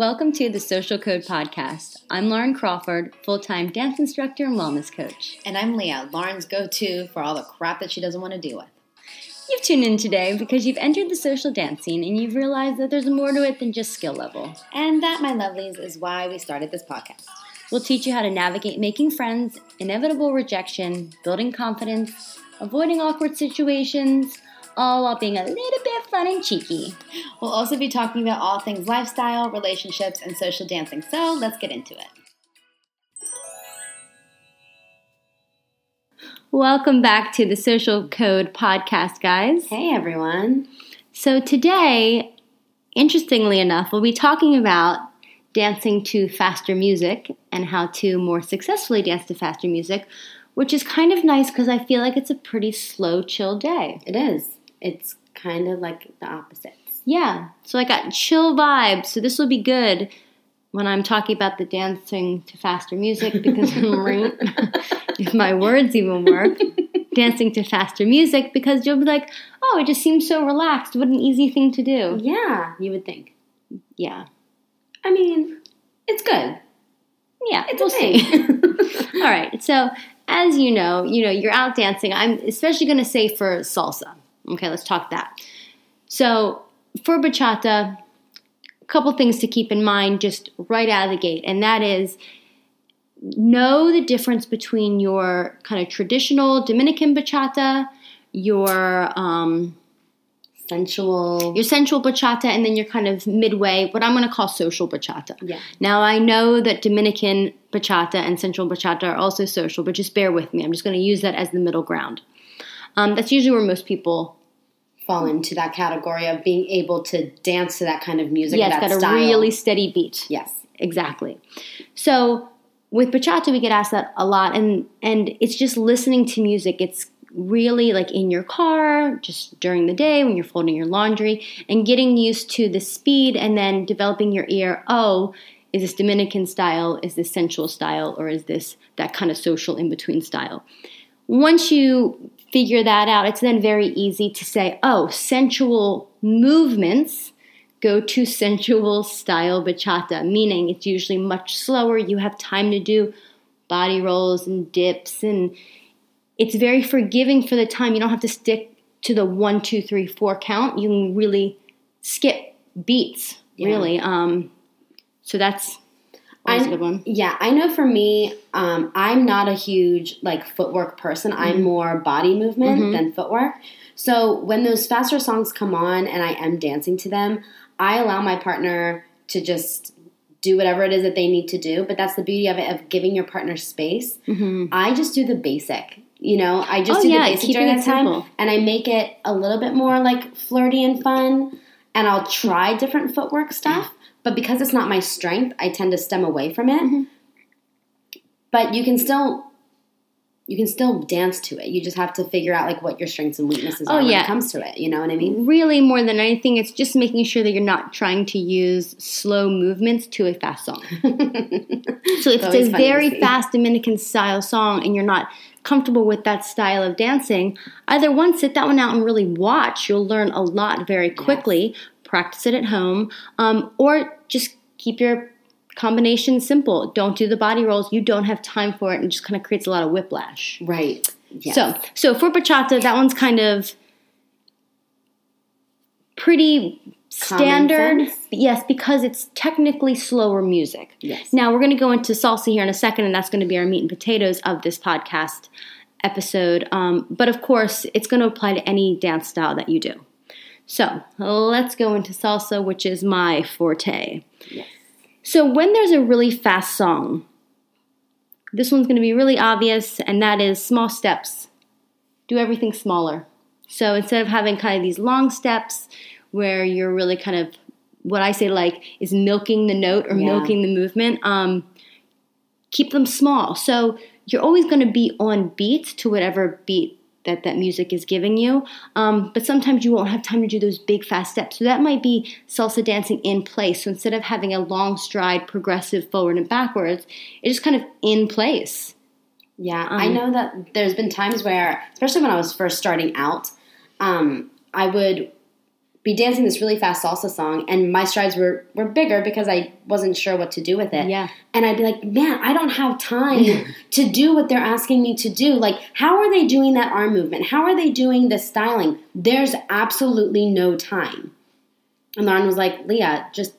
Welcome to the Social Code Podcast. I'm Lauren Crawford, full time dance instructor and wellness coach. And I'm Leah, Lauren's go to for all the crap that she doesn't want to deal with. You've tuned in today because you've entered the social dance scene and you've realized that there's more to it than just skill level. And that, my lovelies, is why we started this podcast. We'll teach you how to navigate making friends, inevitable rejection, building confidence, avoiding awkward situations, all while being a little bit fun and cheeky. We'll also be talking about all things lifestyle, relationships, and social dancing. So let's get into it. Welcome back to the Social Code Podcast, guys. Hey, everyone. So, today, interestingly enough, we'll be talking about dancing to faster music and how to more successfully dance to faster music, which is kind of nice because I feel like it's a pretty slow, chill day. It is. It's kind of like the opposites. Yeah, so I got chill vibes, so this will be good when I'm talking about the dancing to faster music because if my words even work, dancing to faster music because you'll be like, oh, it just seems so relaxed. What an easy thing to do. Yeah, you would think. Yeah. I mean, it's good. Yeah, It's we'll see. All right. So, as you know, you know, you're out dancing. I'm especially going to say for salsa. Okay, let's talk that. So, for bachata, a couple things to keep in mind just right out of the gate, and that is know the difference between your kind of traditional Dominican bachata, your um, Sensual. your sensual bachata, and then your kind of midway, what I'm going to call social bachata. Yeah. Now I know that Dominican bachata and sensual bachata are also social, but just bear with me. I'm just going to use that as the middle ground. Um, that's usually where most people fall into that category of being able to dance to that kind of music. yeah, that it's got style. a really steady beat. yes. Exactly. So with bachata, we get asked that a lot, and and it's just listening to music. It's really like in your car, just during the day when you're folding your laundry, and getting used to the speed, and then developing your ear. Oh, is this Dominican style? Is this sensual style? Or is this that kind of social in between style? Once you figure that out, it's then very easy to say, oh, sensual movements go to sensual style bachata, meaning it's usually much slower. You have time to do body rolls and dips, and it's very forgiving for the time. You don't have to stick to the one, two, three, four count. You can really skip beats, Yeah. really. Um, so that's always a I'm- good one. Yeah, I know for me, um, I'm not a huge like footwork person. Mm-hmm. I'm more body movement than footwork. So when those faster songs come on and I am dancing to them, I allow my partner to just do whatever it is that they need to do. But that's the beauty of it of giving your partner space. I just do the basic. You know, I just Mm-hmm. Oh, do yeah, the basic during that time, and I make it a little bit more like flirty and fun. And I'll try different footwork stuff, but because it's not my strength, I tend to stem away from it. Mm-hmm. But you can still you can still dance to it. You just have to figure out like what your strengths and weaknesses Oh, are when yeah. it comes to it. You know what I mean? Really, more than anything, it's just making sure that you're not trying to use slow movements to a fast song. So if always it's a very fast Dominican style song and you're not comfortable with that style of dancing, either one, sit that one out and really watch. You'll learn a lot very quickly. Practice it at home, um, or just keep your combination simple. Don't do the body rolls. You don't have time for it, and just kind of creates a lot of whiplash. Right. Yes. So, so for bachata, that one's kind of pretty standard. Yes, because it's technically slower music. Yes. Now we're going to go into salsa here in a second, and that's going to be our meat and potatoes of this podcast episode. Um, but of course, it's going to apply to any dance style that you do. So let's go into salsa, which is my forte. Yes. So when there's a really fast song, this one's going to be really obvious, and that is small steps. Do everything smaller. So instead of having kind of these long steps where you're really kind of what I say like is milking the note or Yeah. milking the movement, um, keep them small. So you're always going to be on beat to whatever beat that that music is giving you. Um, but sometimes you won't have time to do those big fast steps. So that might be salsa dancing in place. So instead of having a long stride, progressive forward and backwards, it's just kind of in place. Yeah, I Um, know that there's been times where, especially when I was first starting out, um, I would be dancing this really fast salsa song and my strides were, were bigger because I wasn't sure what to do with it. Yeah. And I'd be like, man, I don't have time to do what they're asking me to do. Like, how are they doing that arm movement? How are they doing the styling? There's absolutely no time. And Lauren was like, Leah, just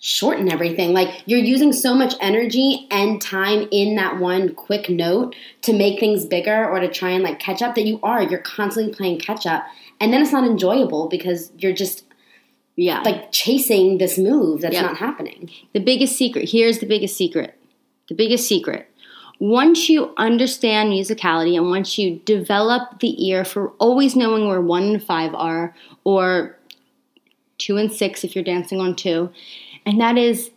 shorten everything. Like you're using so much energy and time in that one quick note to make things bigger or to try and like catch up that you are. You're constantly playing catch up. And then it's not enjoyable because you're just Yeah. like chasing this move that's Yeah. not happening. the biggest secret here's the biggest secret. The biggest secret. Once you understand musicality and once you develop the ear for always knowing where one and five are, or two and six if you're dancing on two, and that is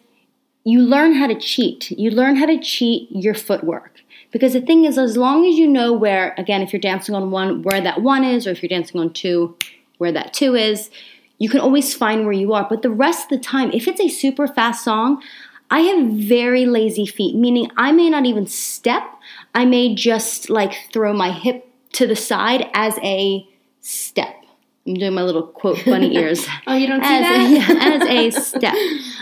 you learn how to cheat. You learn how to cheat your footwork. Because the thing is, as long as you know where, again, if you're dancing on one, where that one is, or if you're dancing on two, where that two is, you can always find where you are. But the rest of the time, if it's a super fast song, I have very lazy feet, meaning I may not even step. I may just like throw my hip to the side as a step. I'm doing my little quote bunny ears. Oh, you don't see as, that? yeah, as a step.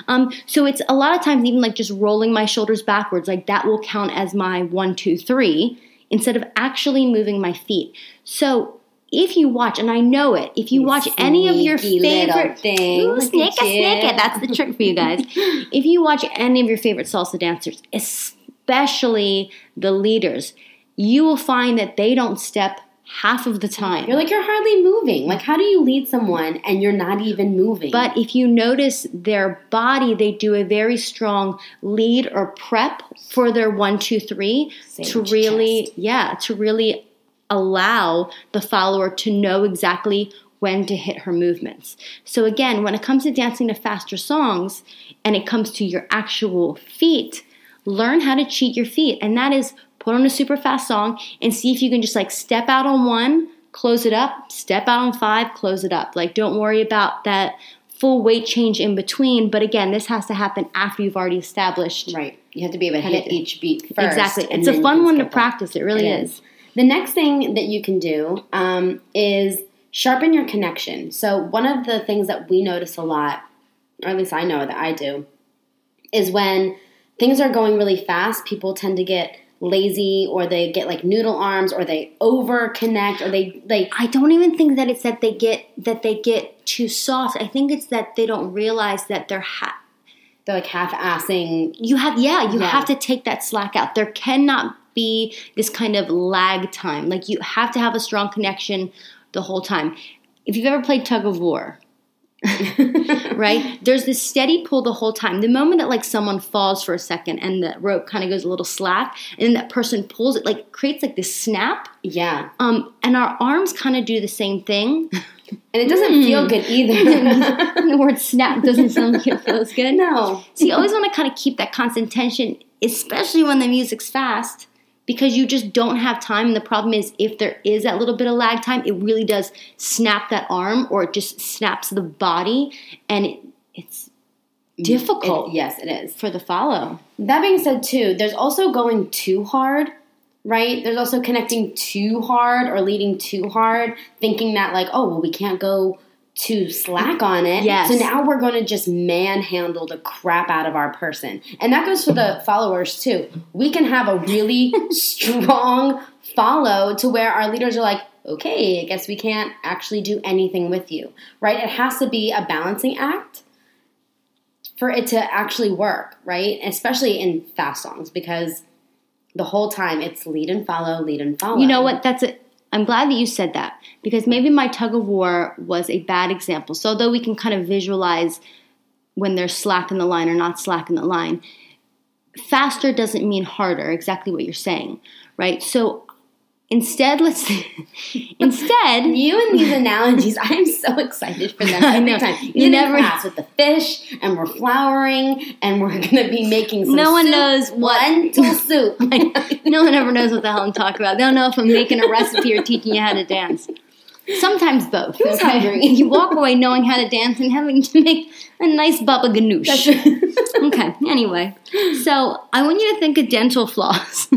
Um, so it's a lot of times even like just rolling my shoulders backwards, like that will count as my one, two, three, instead of actually moving my feet. So if you watch, and I know it, if you, You watch any of your favorite thing. Ooh, snake it, snake it. That's the trick for you guys. if you watch any of your favorite salsa dancers, especially the leaders, you will find that they don't step half of the time. You're like, you're hardly moving. Like, how do you lead someone and you're not even moving? But if you notice their body, they do a very strong lead or prep for their one, two, three to it with your really, chest. yeah, to really allow the follower to know exactly when to hit her movements. So again, when it comes to dancing to faster songs and it comes to your actual feet, learn how to cheat your feet. And that is put on a super fast song and see if you can just like step out on one, close it up, step out on five, close it up. Like don't worry about that full weight change in between. But again, this has to happen after you've already established. right, you have to be able to hit each beat first. Exactly. It's a fun one to it. practice. It really It is. The next thing that you can do um, is sharpen your connection. So, one of the things that we notice a lot, or at least I know that I do, is when things are going really fast, people tend to get lazy or they get like noodle arms or they over connect or they like I don't even think that it's that they get that they get too soft. I think it's that they don't realize that they're ha- they're like half assing you have yeah you Yeah. have to take that slack out. There cannot be this kind of lag time. Like you have to have a strong connection the whole time. If you've ever played tug of war, right? There's this steady pull the whole time. The moment that like someone falls for a second and the rope kind of goes a little slack, and then that person pulls it, like creates like this snap. yeah. Um, and our arms kind of do the same thing. And it doesn't Hmm. feel good either. the word snap doesn't sound like it feels good. no. So you always want to kind of keep that constant tension, especially when the music's fast, because you just don't have time. And the problem is, if there is that little bit of lag time, it really does snap that arm, or it just snaps the body, and it, it's mm, difficult It- yes, it is. for the follow. That being said, too, there's also going too hard, right? There's also connecting too hard or leading too hard, thinking that, like, oh, well, we can't go too slack on it. Yes. So now we're going to just manhandle the crap out of our person. And that goes for the followers, too. We can have a really strong follow to where our leaders are like, okay, I guess we can't actually do anything with you, right? It has to be a balancing act for it to actually work, right? Especially in fast songs because the whole time it's lead and follow, lead and follow. You know what? That's it. I'm glad that you said that because maybe my tug of war was a bad example. So, though we can kind of visualize when they're slack in the line or not slack in the line, faster doesn't mean harder, exactly what you're saying, right? So, instead, let's instead You and these analogies, I am so excited for them I every know. time. You You never- class with the fish, and we're flowering, and we're going to be making some. No one soup, knows what- lentil soup. no one ever knows what the hell I'm talking about. They don't know if I'm making a recipe or teaching you how to dance. Sometimes both. Hungry? You walk away knowing how to dance and having to make a nice baba ganoush. okay, anyway. So I want you to think of dental floss.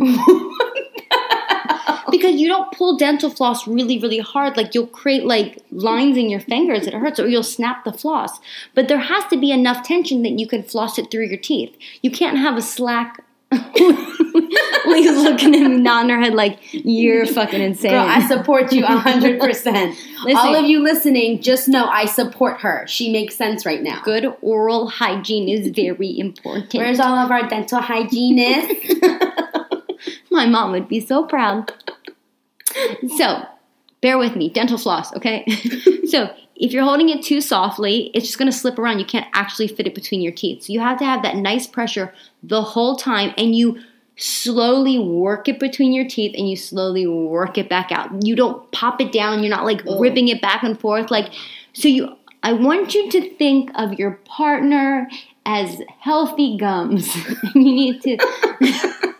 Because you don't pull dental floss really, really hard. Like you'll create like lines in your fingers. It hurts, or you'll snap the floss. But there has to be enough tension that you can floss it through your teeth. You can't have a slack. Lee's looking at me, nodding her head like you're fucking insane. Girl, I support you hundred percent. All of you listening, just know I support her. She makes sense right now. Good oral hygiene is very important. Where's all of our dental hygienists? My mom would be so proud. So, bear with me. Dental floss, okay? so, if you're holding it too softly, it's just going to slip around. You can't actually fit it between your teeth. So, you have to have that nice pressure the whole time and you slowly work it between your teeth and you slowly work it back out. You don't pop it down, you're not like oh. Ugh. ripping it back and forth like so you I want you to think of your partner as healthy gums. you need to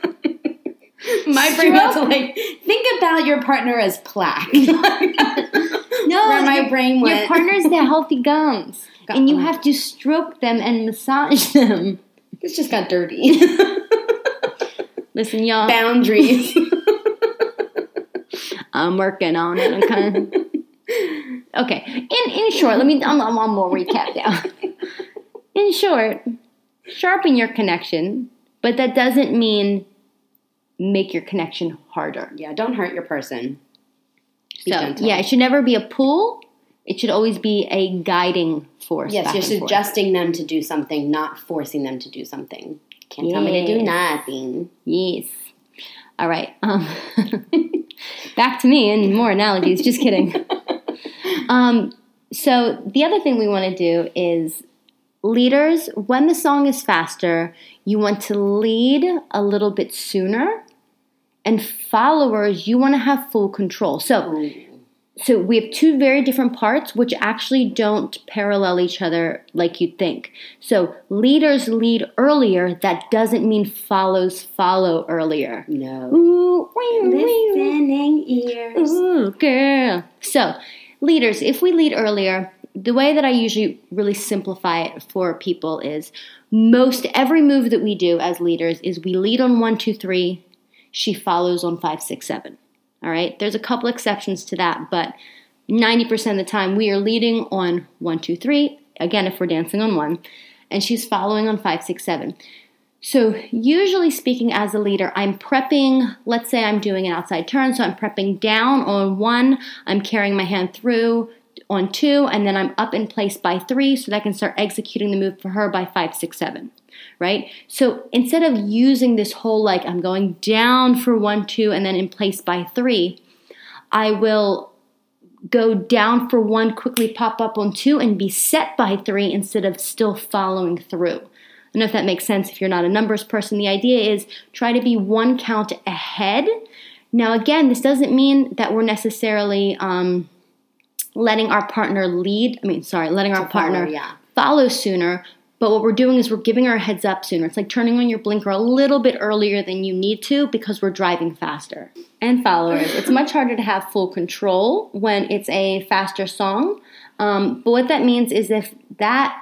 My brain was like think about your partner as plaque. no, Where my your, brain went. Your partner's the healthy gums. Got and you have to stroke them and massage them. This just got dirty. Listen, y'all. Boundaries. I'm working on it. Okay. okay. In in short, let me. I'm, I'm, I'm more recap now. In short, sharpen your connection, but that doesn't mean make your connection harder. Yeah. Don't hurt your person. Be so gentle. yeah, it should never be a pull. It should always be a guiding force. Yes, you're suggesting forth. them to do something, not forcing them to do something. Can't yes. tell me to do nothing. Yes. All right. Um, back to me and more analogies. Just kidding. um, so the other thing we want to do is leaders, when the song is faster, you want to lead a little bit sooner. And followers, you want to have full control. So, so we have two very different parts which actually don't parallel each other like you'd think. So leaders lead earlier, that doesn't mean follows follow earlier. No. Ooh, listening ears. Ooh, girl. So leaders, if we lead earlier, the way that I usually really simplify it for people is most every move that we do as leaders is we lead on one, two, three, she follows on five, six, seven. All right, there's a couple exceptions to that, but 90% of the time we are leading on one, two, three. Again, if we're dancing on one, and she's following on five, six, seven. So, usually speaking, as a leader, I'm prepping, let's say I'm doing an outside turn, so I'm prepping down on one, I'm carrying my hand through on two, and then I'm up in place by three so that I can start executing the move for her by five, six, seven right? So instead of using this whole like I'm going down for one, two, and then in place by three, I will go down for one, quickly pop up on two, and be set by three instead of still following through. I don't know if that makes sense if you're not a numbers person. The idea is try to be one count ahead. Now, again, this doesn't mean that we're necessarily um, letting our partner lead. I mean, sorry, letting our partner follow, yeah. follow sooner, but what we're doing is we're giving our heads up sooner. It's like turning on your blinker a little bit earlier than you need to because we're driving faster. And followers, it's much harder to have full control when it's a faster song. Um, but what that means is if that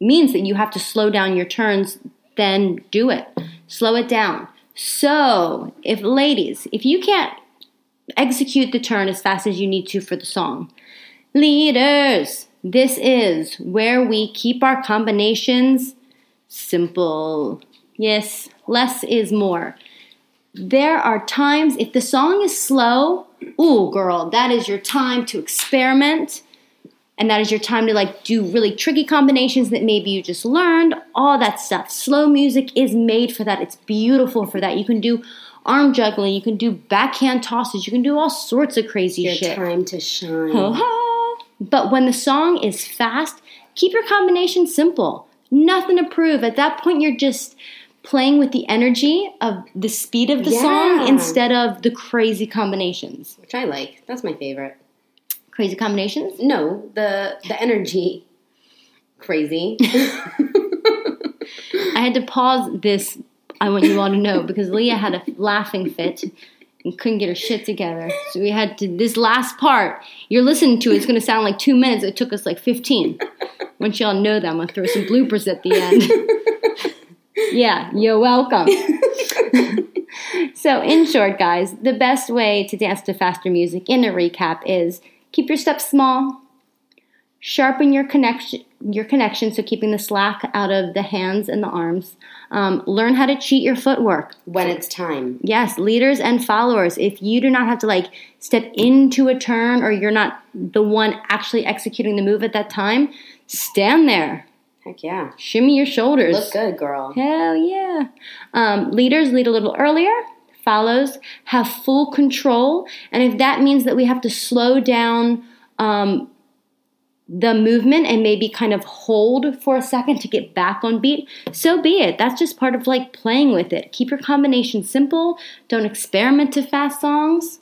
means that you have to slow down your turns, then do it. Slow it down. So, if ladies, if you can't execute the turn as fast as you need to for the song, leaders, this is where we keep our combinations simple. Yes, less is more. There are times, if the song is slow, ooh, girl, that is your time to experiment. And that is your time to like do really tricky combinations that maybe you just learned, all that stuff. Slow music is made for that. It's beautiful for that. You can do arm juggling, you can do backhand tosses, you can do all sorts of crazy your shit. time to shine. But when the song is fast, keep your combination simple. Nothing to prove. At that point, you're just playing with the energy of the speed of the yeah. song instead of the crazy combinations. Which I like. That's my favorite. Crazy combinations? No, the the energy. Crazy. I had to pause this. I want you all to know because Leah had a laughing fit and couldn't get her shit together. So we had to, this last part, you're listening to, it's going to sound like two minutes. It took us like 15. Once y'all know that, I'm going to throw some bloopers at the end. yeah, you're welcome. So, in short, guys, the best way to dance to faster music in a recap is keep your steps small, sharpen your connection, your connection, so keeping the slack out of the hands and the arms. Um, learn how to cheat your footwork when it's time. Yes, leaders and followers. If you do not have to like step into a turn or you're not the one actually executing the move at that time, stand there. Heck yeah. Shimmy your shoulders. Look good, girl. Hell yeah. Um, leaders lead a little earlier. Follows have full control. And if that means that we have to slow down um, the movement and maybe kind of hold for a second to get back on beat, so be it. That's just part of like playing with it. Keep your combination simple. Don't experiment to fast songs.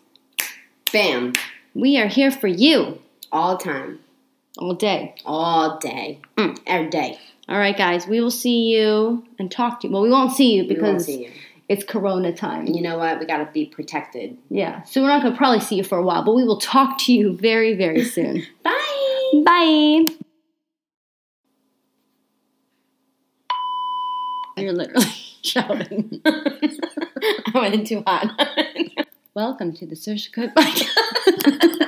Bam. We are here for you All time. all day. All day. Mm. Every day. All right, guys, we will see you and talk to you. Well, we won't see you because see you. it's Corona time. You know what? We gotta be protected. Yeah, so we're not going to probably see you for a while, but we will talk to you very, very soon. Bye. Bye. You're literally shouting. I went in too hot. Welcome to the Social Code Podcast.